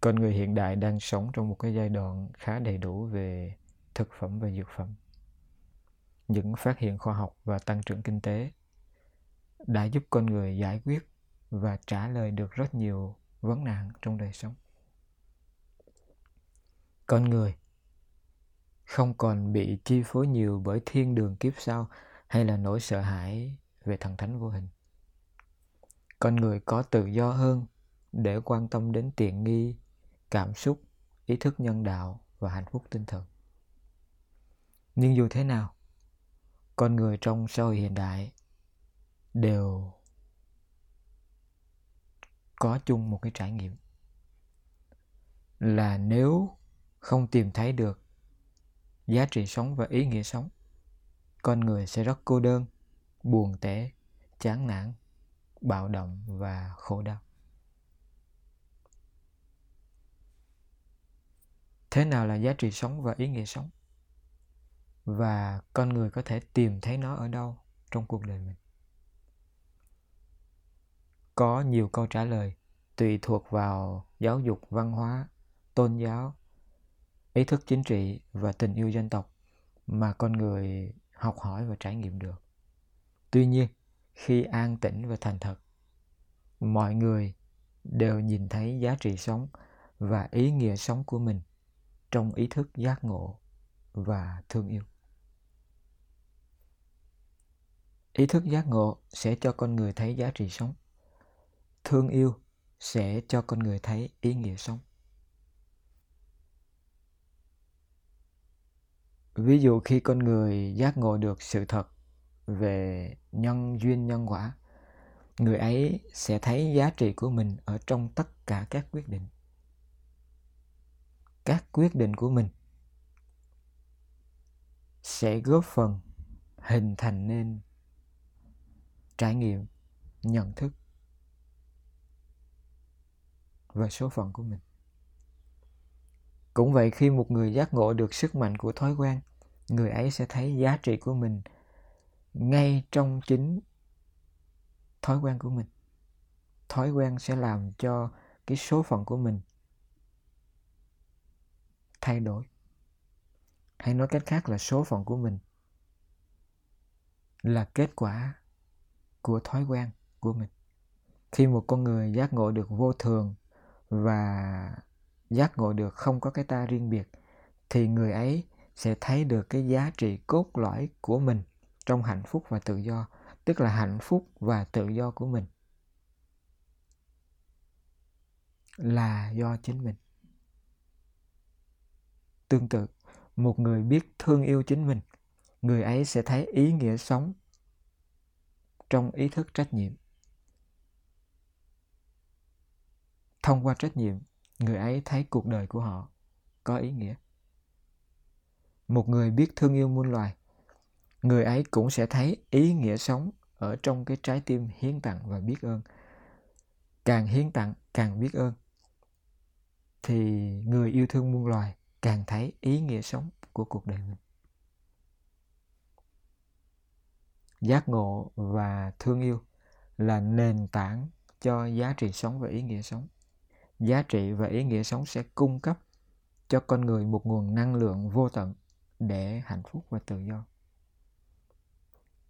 Con người hiện đại đang sống trong một cái giai đoạn khá đầy đủ về thực phẩm và dược phẩm. Những phát hiện khoa học và tăng trưởng kinh tế đã giúp con người giải quyết và trả lời được rất nhiều vấn nạn trong đời sống. Con người không còn bị chi phối nhiều bởi thiên đường kiếp sau hay là nỗi sợ hãi về thần thánh vô hình. Con người có tự do hơn để quan tâm đến tiện nghi, cảm xúc, ý thức nhân đạo và hạnh phúc tinh thần. Nhưng dù thế nào, con người trong xã hội hiện đại đều có chung một cái trải nghiệm là nếu không tìm thấy được giá trị sống và ý nghĩa sống con người sẽ rất cô đơn buồn tẻ chán nản bạo động và khổ đau thế nào là giá trị sống và ý nghĩa sống? Và con người có thể tìm thấy nó ở đâu trong cuộc đời mình? Có nhiều câu trả lời tùy thuộc vào giáo dục, văn hóa, tôn giáo, ý thức chính trị và tình yêu dân tộc mà con người học hỏi và trải nghiệm được. Tuy nhiên, khi an tĩnh và thành thật, mọi người đều nhìn thấy giá trị sống và ý nghĩa sống của mình trong ý thức giác ngộ và thương yêu. Ý thức giác ngộ sẽ cho con người thấy giá trị sống. Thương yêu sẽ cho con người thấy ý nghĩa sống. Ví dụ khi con người giác ngộ được sự thật về nhân duyên nhân quả, người ấy sẽ thấy giá trị của mình ở trong tất cả các quyết định các quyết định của mình. Sẽ góp phần hình thành nên trải nghiệm, nhận thức và số phận của mình. Cũng vậy, khi một người giác ngộ được sức mạnh của thói quen, người ấy sẽ thấy giá trị của mình ngay trong chính thói quen của mình. Thói quen sẽ làm cho cái số phận của mình thay đổi. Hay nói cách khác là số phận của mình là kết quả của thói quen của mình. Khi một con người giác ngộ được vô thường và giác ngộ được không có cái ta riêng biệt, thì người ấy sẽ thấy được cái giá trị cốt lõi của mình trong hạnh phúc và tự do, tức là hạnh phúc và tự do của mình là do chính mình tương tự, một người biết thương yêu chính mình, người ấy sẽ thấy ý nghĩa sống trong ý thức trách nhiệm. Thông qua trách nhiệm, người ấy thấy cuộc đời của họ có ý nghĩa. Một người biết thương yêu muôn loài, người ấy cũng sẽ thấy ý nghĩa sống ở trong cái trái tim hiến tặng và biết ơn. Càng hiến tặng, càng biết ơn, thì người yêu thương muôn loài càng thấy ý nghĩa sống của cuộc đời mình. Giác ngộ và thương yêu là nền tảng cho giá trị sống và ý nghĩa sống. Giá trị và ý nghĩa sống sẽ cung cấp cho con người một nguồn năng lượng vô tận để hạnh phúc và tự do.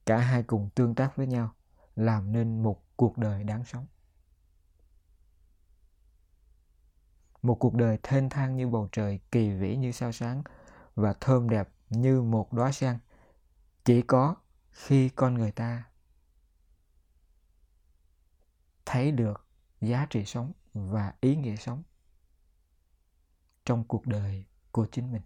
Cả hai cùng tương tác với nhau, làm nên một cuộc đời đáng sống. Một cuộc đời thênh thang như bầu trời, kỳ vĩ như sao sáng và thơm đẹp như một đóa sen. Chỉ có khi con người ta thấy được giá trị sống và ý nghĩa sống trong cuộc đời của chính mình.